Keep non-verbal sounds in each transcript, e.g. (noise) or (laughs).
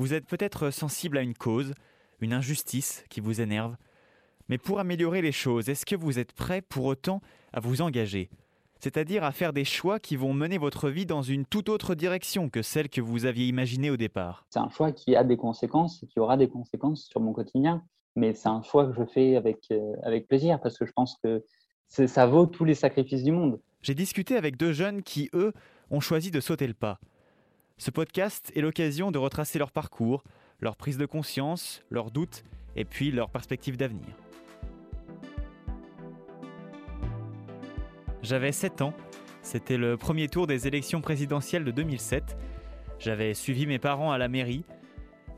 Vous êtes peut-être sensible à une cause, une injustice qui vous énerve. Mais pour améliorer les choses, est-ce que vous êtes prêt pour autant à vous engager? C'est-à-dire à faire des choix qui vont mener votre vie dans une toute autre direction que celle que vous aviez imaginée au départ? C'est un choix qui a des conséquences et qui aura des conséquences sur mon quotidien. Mais c'est un choix que je fais avec, euh, avec plaisir parce que je pense que ça vaut tous les sacrifices du monde. J'ai discuté avec deux jeunes qui, eux, ont choisi de sauter le pas. Ce podcast est l'occasion de retracer leur parcours, leur prise de conscience, leurs doutes et puis leurs perspectives d'avenir. J'avais 7 ans, c'était le premier tour des élections présidentielles de 2007. J'avais suivi mes parents à la mairie.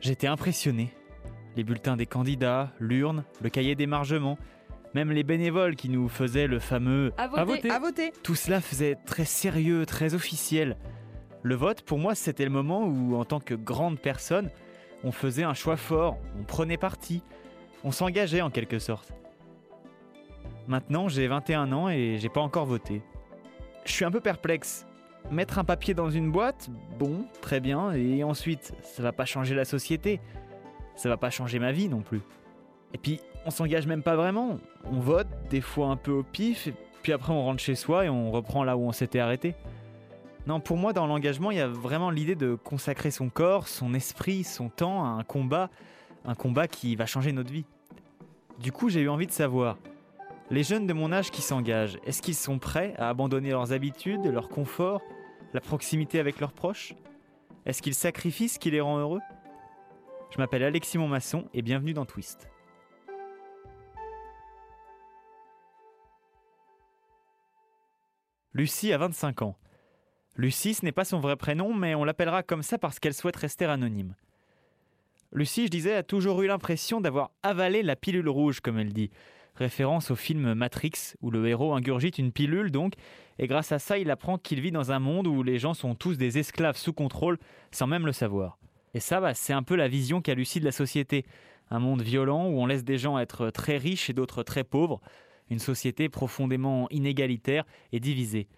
J'étais impressionné. Les bulletins des candidats, l'urne, le cahier d'émargement, même les bénévoles qui nous faisaient le fameux à voter, à voter. Tout cela faisait très sérieux, très officiel. Le vote, pour moi, c'était le moment où, en tant que grande personne, on faisait un choix fort, on prenait parti, on s'engageait en quelque sorte. Maintenant, j'ai 21 ans et j'ai pas encore voté. Je suis un peu perplexe. Mettre un papier dans une boîte, bon, très bien, et ensuite, ça va pas changer la société. Ça va pas changer ma vie non plus. Et puis, on s'engage même pas vraiment. On vote, des fois un peu au pif, puis après on rentre chez soi et on reprend là où on s'était arrêté. Non, pour moi, dans l'engagement, il y a vraiment l'idée de consacrer son corps, son esprit, son temps à un combat, un combat qui va changer notre vie. Du coup, j'ai eu envie de savoir, les jeunes de mon âge qui s'engagent, est-ce qu'ils sont prêts à abandonner leurs habitudes, leur confort, la proximité avec leurs proches? Est-ce qu'ils sacrifient ce qui les rend heureux? Je m'appelle Alexis Montmasson et bienvenue dans Twist. Lucie a 25 ans. Lucie, ce n'est pas son vrai prénom, mais on l'appellera comme ça parce qu'elle souhaite rester anonyme. Lucie, je disais, a toujours eu l'impression d'avoir avalé la pilule rouge, comme elle dit. Référence au film Matrix, où le héros ingurgite une pilule donc, et grâce à ça, il apprend qu'il vit dans un monde où les gens sont tous des esclaves sous contrôle, sans même le savoir. Et ça, bah, c'est un peu la vision qu'a Lucie de la société. Un monde violent où on laisse des gens être très riches et d'autres très pauvres. Une société profondément inégalitaire et divisée.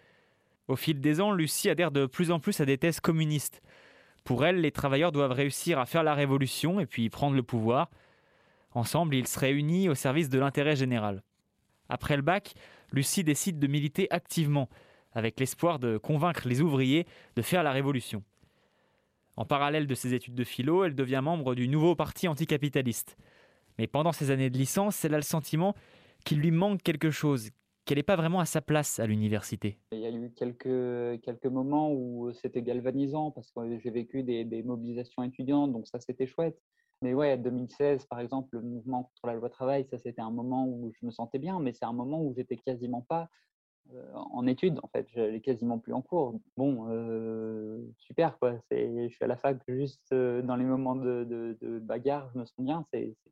Au fil des ans, Lucie adhère de plus en plus à des thèses communistes. Pour elle, les travailleurs doivent réussir à faire la révolution et puis prendre le pouvoir. Ensemble, ils seraient unis au service de l'intérêt général. Après le bac, Lucie décide de militer activement, avec l'espoir de convaincre les ouvriers de faire la révolution. En parallèle de ses études de philo, elle devient membre du nouveau parti anticapitaliste. Mais pendant ses années de licence, elle a le sentiment qu'il lui manque quelque chose, qu'elle n'est pas vraiment à sa place à l'université. Il y a eu quelques, quelques moments où c'était galvanisant parce que j'ai vécu des, mobilisations étudiantes, donc ça c'était chouette. Mais ouais, 2016 par exemple, le mouvement contre la loi travail, ça c'était un moment où je me sentais bien, mais c'est un moment où j'étais quasiment pas en études, en fait, j'allais quasiment plus en cours. Bon, euh, super, quoi. Je suis à la fac juste euh, dans les moments de, bagarre, je me sens bien,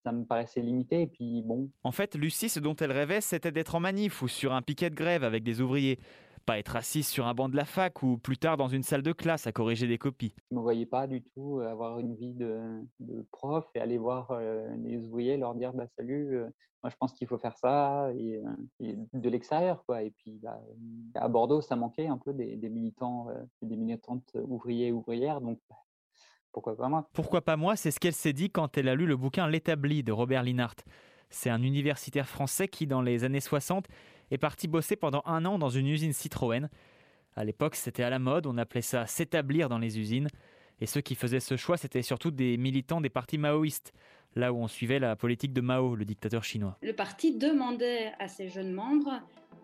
ça me paraissait limité. Et puis, bon. En fait, Lucie, ce dont elle rêvait, c'était d'être en manif ou sur un piquet de grève avec des ouvriers. Pas être assise sur un banc de la fac ou plus tard dans une salle de classe à corriger des copies. Je ne me voyais pas du tout avoir une vie de, prof et aller voir les ouvriers, leur dire bah, Salut, moi je pense qu'il faut faire ça, et, de l'extérieur. quoi. Et puis bah, à Bordeaux, ça manquait un peu des, militants, des militantes ouvriers et ouvrières. Donc bah, pourquoi pas moi? Pourquoi pas moi? C'est ce qu'elle s'est dit quand elle a lu le bouquin L'établi de Robert Linhart. C'est un universitaire français qui, dans les années 60, est parti bosser pendant un an dans une usine Citroën. À l'époque, c'était à la mode, on appelait ça s'établir dans les usines. Et ceux qui faisaient ce choix, c'était surtout des militants des partis maoïstes, là où on suivait la politique de Mao, le dictateur chinois. Le parti demandait à ses jeunes membres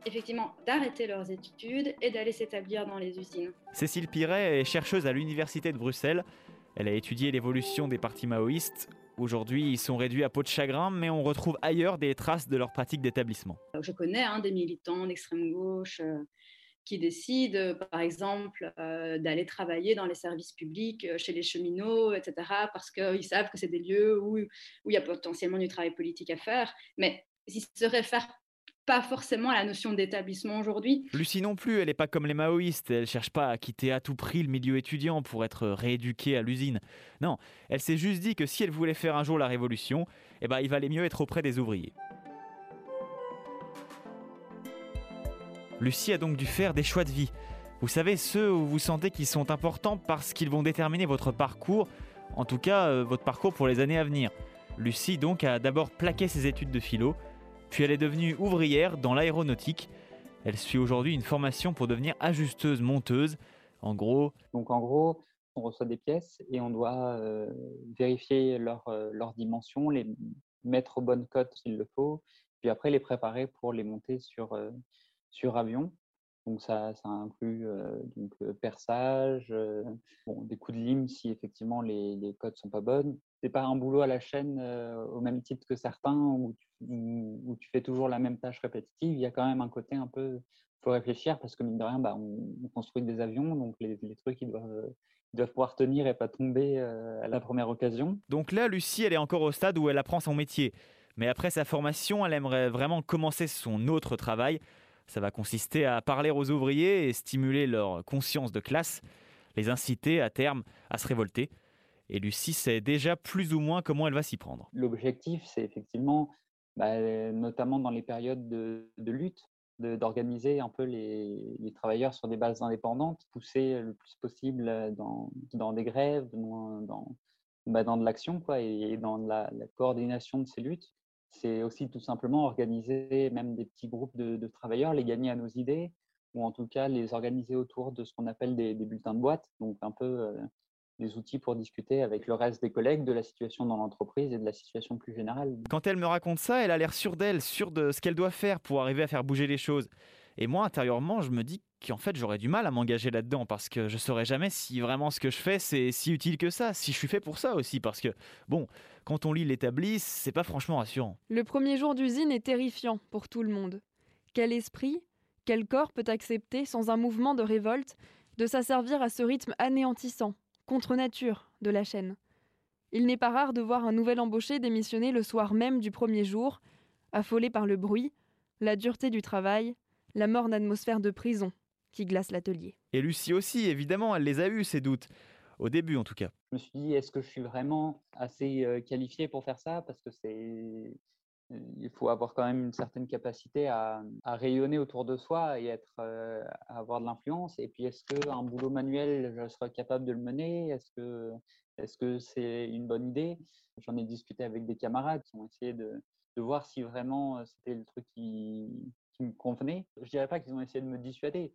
effectivement d'arrêter leurs études et d'aller s'établir dans les usines. Cécile Piret est chercheuse à l'Université de Bruxelles. Elle a étudié l'évolution des partis maoïstes. Aujourd'hui, ils sont réduits à peau de chagrin, mais on retrouve ailleurs des traces de leur pratique d'établissement. Je connais hein, des militants d'extrême gauche euh, qui décident, par exemple, euh, d'aller travailler dans les services publics, euh, chez les cheminots, etc., parce qu'ils savent que c'est des lieux où, il y a potentiellement du travail politique à faire. Mais s'ils se réfèrent pas forcément la notion d'établissement aujourd'hui. Lucie non plus, elle n'est pas comme les maoïstes, elle cherche pas à quitter à tout prix le milieu étudiant pour être rééduquée à l'usine. Non, elle s'est juste dit que si elle voulait faire un jour la révolution, eh ben, il valait mieux être auprès des ouvriers. Lucie a donc dû faire des choix de vie. Vous savez, ceux où vous sentez qu'ils sont importants parce qu'ils vont déterminer votre parcours En tout cas, euh, votre parcours pour les années à venir. Lucie donc a d'abord plaqué ses études de philo, puis elle est devenue ouvrière dans l'aéronautique. Elle suit aujourd'hui une formation pour devenir ajusteuse monteuse. En gros, Donc en gros, on reçoit des pièces et on doit euh, vérifier leur, euh, leur dimension, les mettre aux bonnes cotes s'il le faut, puis après les préparer pour les monter sur, euh, sur avion. Donc ça, ça inclut euh, donc, euh, perçage, euh, bon, des coups de lime si effectivement les, les cotes sont pas bonnes. C'est pas un boulot à la chaîne au même titre que certains où tu, fais toujours la même tâche répétitive. Il y a quand même un côté un peu, faut réfléchir parce que mine de rien, bah, on, on construit des avions, donc les, les trucs ils doivent, ils doivent pouvoir tenir et pas tomber à la première occasion. Donc là, Lucie, elle est encore au stade où elle apprend son métier. Mais après sa formation, elle aimerait vraiment commencer son autre travail. Ça va consister à parler aux ouvriers et stimuler leur conscience de classe, les inciter à terme à se révolter. Et Lucie sait déjà plus ou moins comment elle va s'y prendre. L'objectif, c'est effectivement, bah, notamment dans les périodes de, lutte, d'organiser un peu les, travailleurs sur des bases indépendantes, pousser le plus possible euh, dans, des grèves, bah, dans de l'action et dans la coordination de ces luttes. C'est aussi tout simplement organiser même des petits groupes de, travailleurs, les gagner à nos idées, ou en tout cas les organiser autour de ce qu'on appelle des, des bulletins de boîte, donc un peu euh, des outils pour discuter avec le reste des collègues de la situation dans l'entreprise et de la situation plus générale. Quand elle me raconte ça, elle a l'air sûre d'elle, sûre de ce qu'elle doit faire pour arriver à faire bouger les choses. Et moi, intérieurement, je me dis qu'en fait, j'aurais du mal à m'engager là-dedans parce que je saurais jamais si vraiment ce que je fais, c'est si utile que ça, si je suis fait pour ça aussi. Parce que, bon, quand on lit l'établi, c'est pas franchement rassurant. Le premier jour d'usine est terrifiant pour tout le monde. Quel esprit, quel corps peut accepter, sans un mouvement de révolte, de s'asservir à ce rythme anéantissant, contre nature, de la chaîne? Il n'est pas rare de voir un nouvel embauché démissionner le soir même du premier jour, affolé par le bruit, la dureté du travail, la morne atmosphère de prison qui glace l'atelier. Et Lucie aussi, évidemment, elle les a eus, ces doutes. Au début, en tout cas. Je me suis dit, est-ce que je suis vraiment assez euh, qualifié pour faire ça? Parce que c'est, euh, il faut avoir quand même une certaine capacité à, à rayonner autour de soi et être, euh, à avoir de l'influence. Et puis, est-ce qu'un boulot manuel, je serais capable de le mener? Est-ce que, est-ce que c'est une bonne idée? J'en ai discuté avec des camarades qui ont essayé de, de voir si vraiment c'était le truc qui, qui me convenait. Je dirais pas qu'ils ont essayé de me dissuader.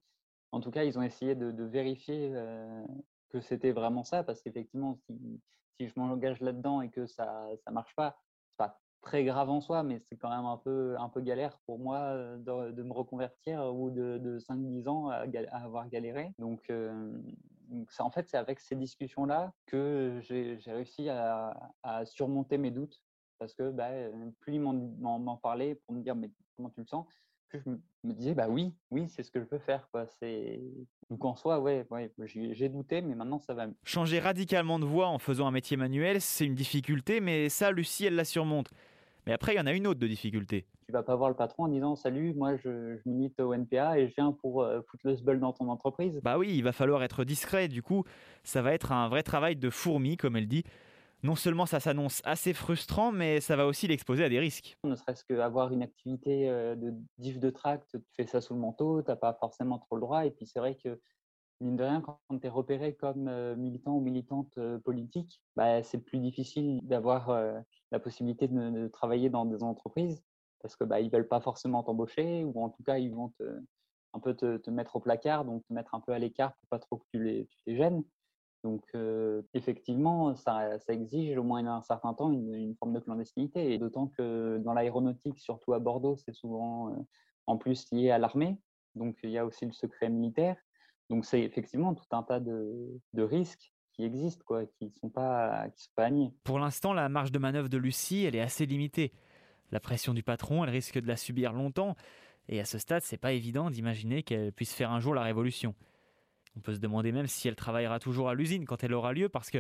En tout cas, ils ont essayé de, vérifier euh, que c'était vraiment ça, parce qu'effectivement, si, je m'engage là-dedans et que ça ne marche pas, c'est pas très grave en soi, mais c'est quand même un peu, un peu galère pour moi euh, de, me reconvertir bout de, de 5-10 ans à, avoir galéré. Donc, euh, ça, en fait, c'est avec ces discussions-là que j'ai réussi à, surmonter mes doutes, parce que bah, plus ils m'en parlaient pour me dire mais comment tu le sens, je me- disais bah oui, oui, c'est ce que je veux faire. Quoi. C'est... Donc en soi, ouais, ouais j'ai douté, mais maintenant ça va mieux. Changer radicalement de voie en faisant un métier manuel, c'est une difficulté, mais ça, Lucie, elle la surmonte. Mais après, il y en a une autre de difficulté. Tu vas pas voir le patron en disant salut, moi je, je milite au NPA et je viens pour euh, foutre le sbul dans ton entreprise. Bah oui, il va falloir être discret, du coup, ça va être un vrai travail de fourmi, comme elle dit. Non seulement ça s'annonce assez frustrant, mais ça va aussi l'exposer à des risques. Ne serait-ce qu'avoir une activité euh, de diff de tract, tu fais ça sous le manteau, tu n'as pas forcément trop le droit. Et puis c'est vrai que, mine de rien, quand tu es repéré comme euh, militant ou militante euh, politique, bah, c'est plus difficile d'avoir la possibilité de, travailler dans des entreprises parce que bah, ils veulent pas forcément t'embaucher ou en tout cas ils vont te, un peu te, mettre au placard, donc te mettre un peu à l'écart pour pas trop que tu tu les gênes. Donc euh, effectivement, ça, ça exige au moins un certain temps une, forme de clandestinité, et d'autant que dans l'aéronautique, surtout à Bordeaux, c'est souvent euh, en plus lié à l'armée, donc il y a aussi le secret militaire. Donc c'est effectivement tout un tas de, de risques qui existent, quoi, qui ne sont pas, qui sont pas. Pour l'instant, la marge de manœuvre de Lucie, elle est assez limitée. La pression du patron, elle risque de la subir longtemps, et à ce stade, c'est pas évident d'imaginer qu'elle puisse faire un jour la révolution. On peut se demander même si elle travaillera toujours à l'usine quand elle aura lieu, parce que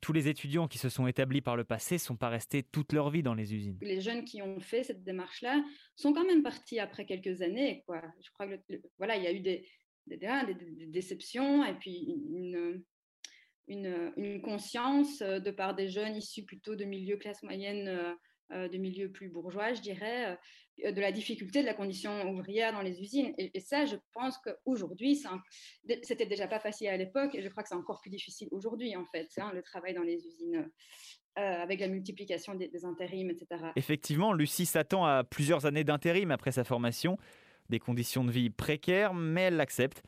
tous les étudiants qui se sont établis par le passé sont pas restés toute leur vie dans les usines. Les jeunes qui ont fait cette démarche-là sont quand même partis après quelques années. Je crois que voilà, il y a eu des, des, déceptions et puis une, une, conscience de part des jeunes issus plutôt de milieux classe moyenne de milieux plus bourgeois, je dirais, de la difficulté de la condition ouvrière dans les usines. Et, ça, je pense qu'aujourd'hui, c'était déjà pas facile à l'époque, et je crois que c'est encore plus difficile aujourd'hui, en fait, hein, le travail dans les usines. avec la multiplication des, des intérims, etc. Effectivement, Lucie s'attend à plusieurs années d'intérim après sa formation, des conditions de vie précaires, mais elle l'accepte.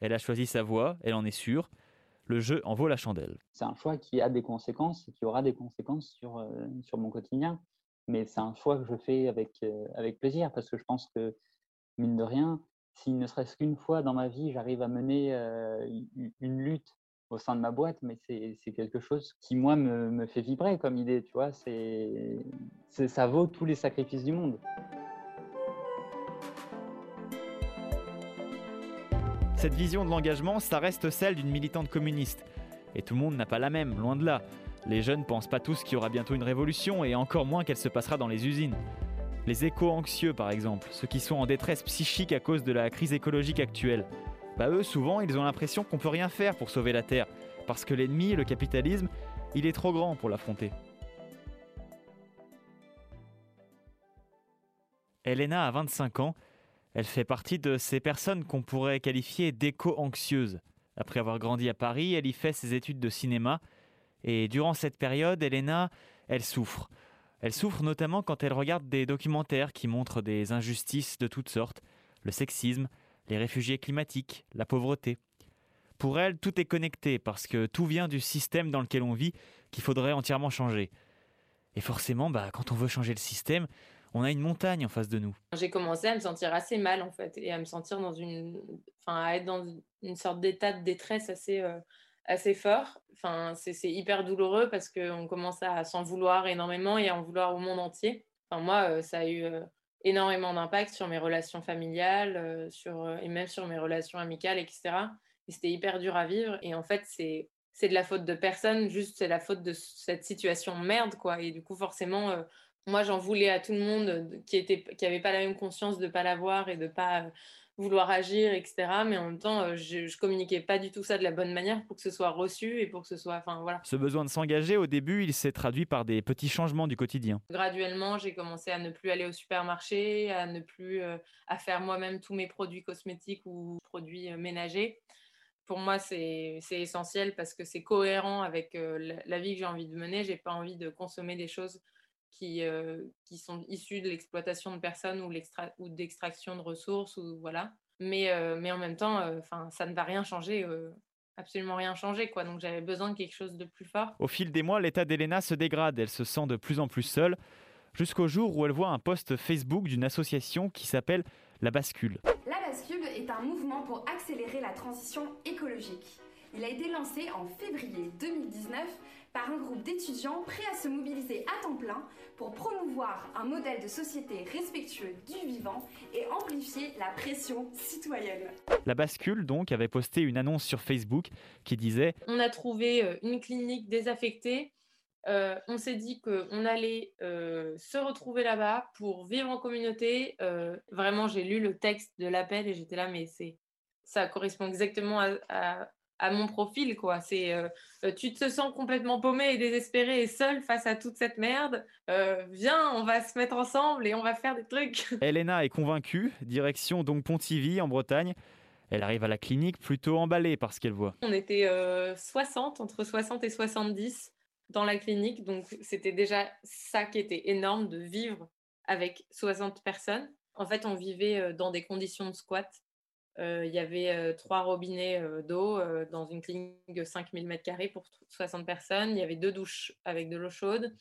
Elle a choisi sa voie, elle en est sûre. Le jeu en vaut la chandelle. C'est un choix qui a des conséquences et qui aura des conséquences sur, euh, sur mon quotidien. Mais c'est un choix que je fais avec, euh, avec plaisir parce que je pense que, mine de rien, si ne serait-ce qu'une fois dans ma vie, j'arrive à mener euh, une lutte au sein de ma boîte, mais c'est quelque chose qui, moi, me, fait vibrer comme idée, tu vois. Ça vaut tous les sacrifices du monde. Cette vision de l'engagement, ça reste celle d'une militante communiste. Et tout le monde n'a pas la même, loin de là. Les jeunes pensent pas tous qu'il y aura bientôt une révolution et encore moins qu'elle se passera dans les usines. Les éco-anxieux, par exemple, ceux qui sont en détresse psychique à cause de la crise écologique actuelle, bah eux, souvent, ils ont l'impression qu'on peut rien faire pour sauver la Terre, parce que l'ennemi, le capitalisme, il est trop grand pour l'affronter. Elena a 25 ans, elle fait partie de ces personnes qu'on pourrait qualifier d'éco-anxieuses. Après avoir grandi à Paris, elle y fait ses études de cinéma. Et durant cette période, Elena, elle souffre. Elle souffre notamment quand elle regarde des documentaires qui montrent des injustices de toutes sortes, le sexisme, les réfugiés climatiques, la pauvreté. Pour elle, tout est connecté parce que tout vient du système dans lequel on vit qu'il faudrait entièrement changer. Et forcément, bah, quand on veut changer le système, on a une montagne en face de nous. J'ai commencé à me sentir assez mal en fait et à me sentir dans une, enfin à être dans une sorte d'état de détresse assez euh, assez fort. Enfin c'est hyper douloureux parce qu'on commence à s'en vouloir énormément et à en vouloir au monde entier. Enfin moi euh, ça a eu euh, énormément d'impact sur mes relations familiales, sur et même sur mes relations amicales etc. Et c'était hyper dur à vivre et en fait c'est de la faute de personne, juste c'est la faute de cette situation merde quoi. Et du coup forcément moi, j'en voulais à tout le monde qui était, qui pas la même conscience de pas l'avoir et de pas vouloir agir, etc. Mais en même temps, je, je communiquais pas du tout ça de la bonne manière pour que ce soit reçu et pour que ce soit, enfin voilà. Ce besoin de s'engager, au début, il s'est traduit par des petits changements du quotidien. Graduellement, j'ai commencé à ne plus aller au supermarché, à ne plus à faire moi-même tous mes produits cosmétiques ou produits ménagers. Pour moi, c'est essentiel parce que c'est cohérent avec la vie que j'ai envie de mener. J'ai pas envie de consommer des choses qui, euh, qui sont issus de l'exploitation de personnes ou, ou d'extraction de ressources. Ou, voilà. mais, euh, mais en même temps, euh, enfin ça ne va rien changer absolument rien changer. Quoi. Donc j'avais besoin de quelque chose de plus fort. Au fil des mois, l'état d'Elena se dégrade. Elle se sent de plus en plus seule, jusqu'au jour où elle voit un post Facebook d'une association qui s'appelle La Bascule. La Bascule est un mouvement pour accélérer la transition écologique. Il a été lancé en février 2019 par un groupe d'étudiants prêts à se mobiliser à temps plein pour promouvoir un modèle de société respectueux du vivant et amplifier la pression citoyenne. La bascule donc avait posté une annonce sur Facebook qui disait On a trouvé euh, une clinique désaffectée. Euh, on s'est dit qu'on allait euh, se retrouver là-bas pour vivre en communauté. vraiment, j'ai lu le texte de l'appel et j'étais là, mais c'est ça correspond exactement à, à mon profil, quoi. C'est euh, euh, tu te sens complètement paumé et désespéré et seul face à toute cette merde. Euh, viens, on va se mettre ensemble et on va faire des trucs. (laughs) Elena est convaincue. Direction donc Pontivy en Bretagne. Elle arrive à la clinique plutôt emballée par ce qu'elle voit. On était 60, entre 60 et 70 dans la clinique, donc c'était déjà ça qui était énorme de vivre avec 60 personnes. En fait, on vivait dans des conditions de squat il y avait trois robinets d'eau dans une clinique de 5000 m2 pour 60 personnes. Il y avait deux douches avec de l'eau chaude.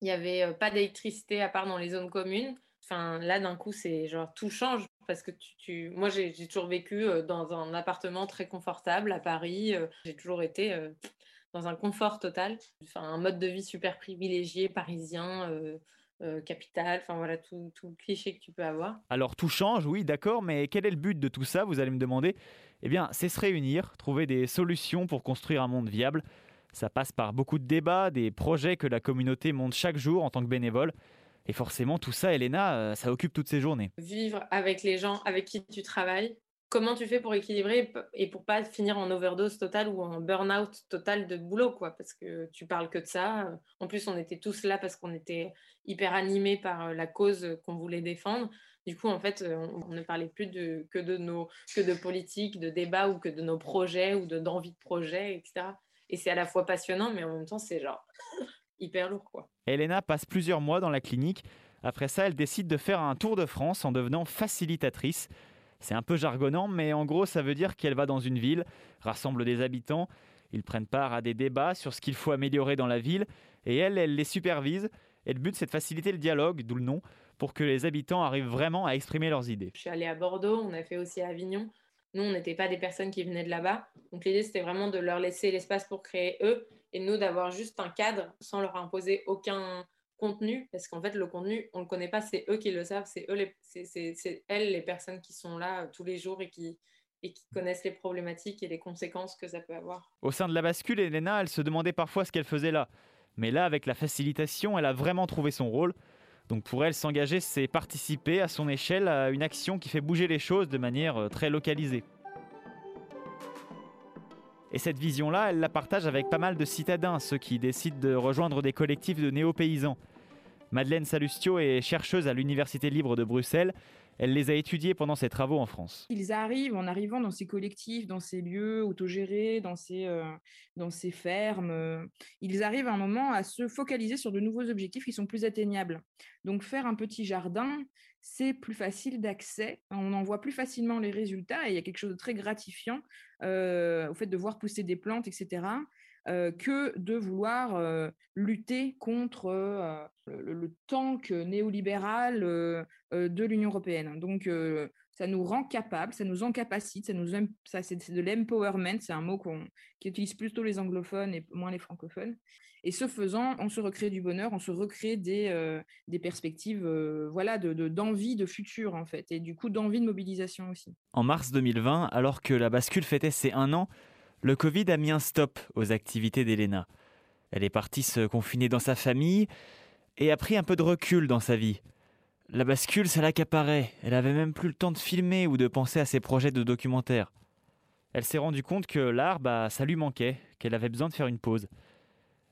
Il n'y avait pas d'électricité à part dans les zones communes. Enfin, là, d'un coup, c'est genre tout change parce que tu, moi, j'ai toujours vécu dans un appartement très confortable à Paris. J'ai toujours été dans un confort total. Enfin, un mode de vie super privilégié, parisien capital, enfin voilà, tout, tout, cliché que tu peux avoir. Alors tout change, oui, d'accord, mais quel est le but de tout ça, vous allez me demander? Eh bien, c'est se réunir, trouver des solutions pour construire un monde viable. Ça passe par beaucoup de débats, des projets que la communauté monte chaque jour en tant que bénévole. Et forcément, tout ça, Elena, euh, ça occupe toutes ces journées. Vivre avec les gens avec qui tu travailles, comment tu fais pour équilibrer et pour pas finir en overdose totale ou en burn-out total de boulot, quoi, parce que tu parles que de ça. En plus, on était tous là parce qu'on était hyper animés par la cause qu'on voulait défendre. Du coup, en fait, on, ne parlait plus que, de nos, que de politique, de débat ou que de nos projets ou d'envie de, de projet, etc. Et c'est à la fois passionnant, mais en même temps, c'est genre (laughs) hyper lourd, quoi. Elena passe plusieurs mois dans la clinique. Après ça, elle décide de faire un tour de France en devenant facilitatrice. C'est un peu jargonnant, mais en gros, ça veut dire qu'elle va dans une ville, rassemble des habitants, ils prennent part à des débats sur ce qu'il faut améliorer dans la ville, et elle, elle les supervise. Et le but, c'est de faciliter le dialogue, d'où le nom, pour que les habitants arrivent vraiment à exprimer leurs idées. Je suis allée à Bordeaux, on a fait aussi à Avignon. Nous, on n'était pas des personnes qui venaient de là-bas. Donc l'idée, c'était vraiment de leur laisser l'espace pour créer eux, et nous d'avoir juste un cadre sans leur imposer aucun contenu, parce qu'en fait, le contenu, on ne le connaît pas, c'est eux qui le savent, c'est eux, c'est elles les personnes qui sont là euh, tous les jours et qui, et qui connaissent les problématiques et les conséquences que ça peut avoir. Au sein de la bascule, Elena, elle se demandait parfois ce qu'elle faisait là. Mais là, avec la facilitation, elle a vraiment trouvé son rôle. Donc pour elle, s'engager, c'est participer à son échelle à une action qui fait bouger les choses de manière euh, très localisée. Et cette vision-là, elle la partage avec pas mal de citadins, ceux qui décident de rejoindre des collectifs de néo-paysans. Madeleine Salustio est chercheuse à l'Université libre de Bruxelles. Elle les a étudiés pendant ses travaux en France. Ils arrivent en arrivant dans ces collectifs, dans ces lieux autogérés, dans ces, euh, dans ces fermes. Euh, ils arrivent à un moment à se focaliser sur de nouveaux objectifs qui sont plus atteignables. Donc faire un petit jardin, c'est plus facile d'accès. On en voit plus facilement les résultats et il y a quelque chose de très gratifiant euh, au fait de voir pousser des plantes, etc. Euh, que de vouloir euh, lutter contre euh, le, tank néolibéral de l'Union européenne. Donc, ça nous rend capables, ça nous encapacite, ça nous ça c'est de l'empowerment, c'est un mot qu'on qui utilise plutôt les anglophones et moins les francophones. Et ce faisant, on se recrée du bonheur, on se recrée des, des perspectives voilà, de, d'envie de, futur, en fait, et du coup d'envie de mobilisation aussi. En mars 2020, alors que la bascule fêtait ses un an, le Covid a mis un stop aux activités d'Elena. Elle est partie se confiner dans sa famille et a pris un peu de recul dans sa vie. La bascule, ça l'accaparait. Elle avait même plus le temps de filmer ou de penser à ses projets de documentaire. Elle s'est rendue compte que l'art, bah, ça lui manquait, qu'elle avait besoin de faire une pause.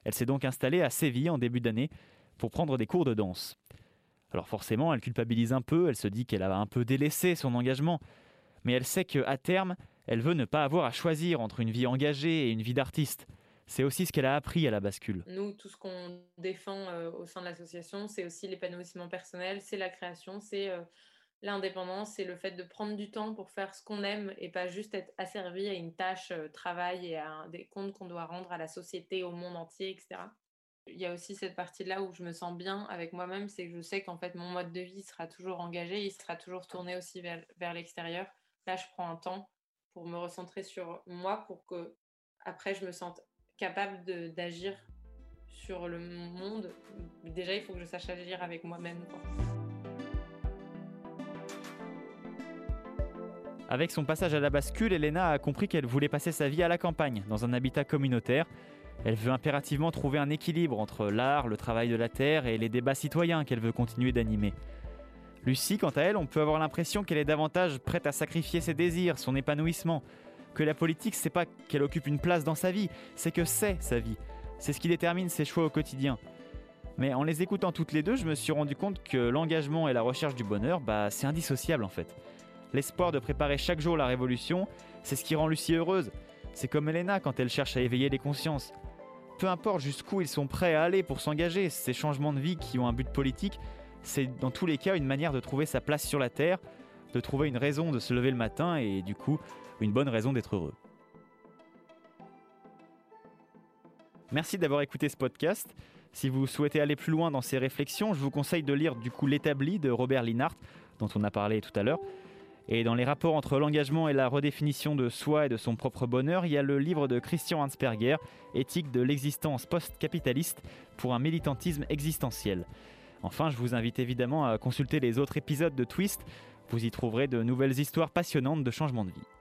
Elle s'est donc installée à Séville en début d'année pour prendre des cours de danse. Alors forcément, elle culpabilise un peu, elle se dit qu'elle a un peu délaissé son engagement, mais elle sait qu'à terme, elle veut ne pas avoir à choisir entre une vie engagée et une vie d'artiste. C'est aussi ce qu'elle a appris à la bascule. Nous, tout ce qu'on défend euh, au sein de l'association, c'est aussi l'épanouissement personnel, c'est la création, c'est euh, l'indépendance, c'est le fait de prendre du temps pour faire ce qu'on aime et pas juste être asservi à une tâche, euh, travail et à des comptes qu'on doit rendre à la société, au monde entier, etc. Il y a aussi cette partie-là où je me sens bien avec moi-même, c'est que je sais qu'en fait mon mode de vie sera toujours engagé, il sera toujours tourné aussi vers, vers l'extérieur. Là, je prends un temps pour me recentrer sur moi pour que après je me sente capable d'agir sur le monde. Déjà, il faut que je sache agir avec moi-même. Avec son passage à la bascule, Elena a compris qu'elle voulait passer sa vie à la campagne, dans un habitat communautaire. Elle veut impérativement trouver un équilibre entre l'art, le travail de la terre et les débats citoyens qu'elle veut continuer d'animer. Lucie, quant à elle, on peut avoir l'impression qu'elle est davantage prête à sacrifier ses désirs, son épanouissement. Que la politique, c'est pas qu'elle occupe une place dans sa vie, c'est que c'est sa vie. C'est ce qui détermine ses choix au quotidien. Mais en les écoutant toutes les deux, je me suis rendu compte que l'engagement et la recherche du bonheur, bah, c'est indissociable en fait. L'espoir de préparer chaque jour la révolution, c'est ce qui rend Lucie heureuse. C'est comme Elena quand elle cherche à éveiller les consciences. Peu importe jusqu'où ils sont prêts à aller pour s'engager, ces changements de vie qui ont un but politique, c'est dans tous les cas une manière de trouver sa place sur la Terre, de trouver une raison de se lever le matin et du coup une bonne raison d'être heureux. Merci d'avoir écouté ce podcast. Si vous souhaitez aller plus loin dans ces réflexions, je vous conseille de lire du coup L'établi de Robert Linhart, dont on a parlé tout à l'heure. Et dans les rapports entre l'engagement et la redéfinition de soi et de son propre bonheur, il y a le livre de Christian Hansperger, Éthique de l'existence post-capitaliste pour un militantisme existentiel. Enfin, je vous invite évidemment à consulter les autres épisodes de Twist. Vous y trouverez de nouvelles histoires passionnantes de changement de vie.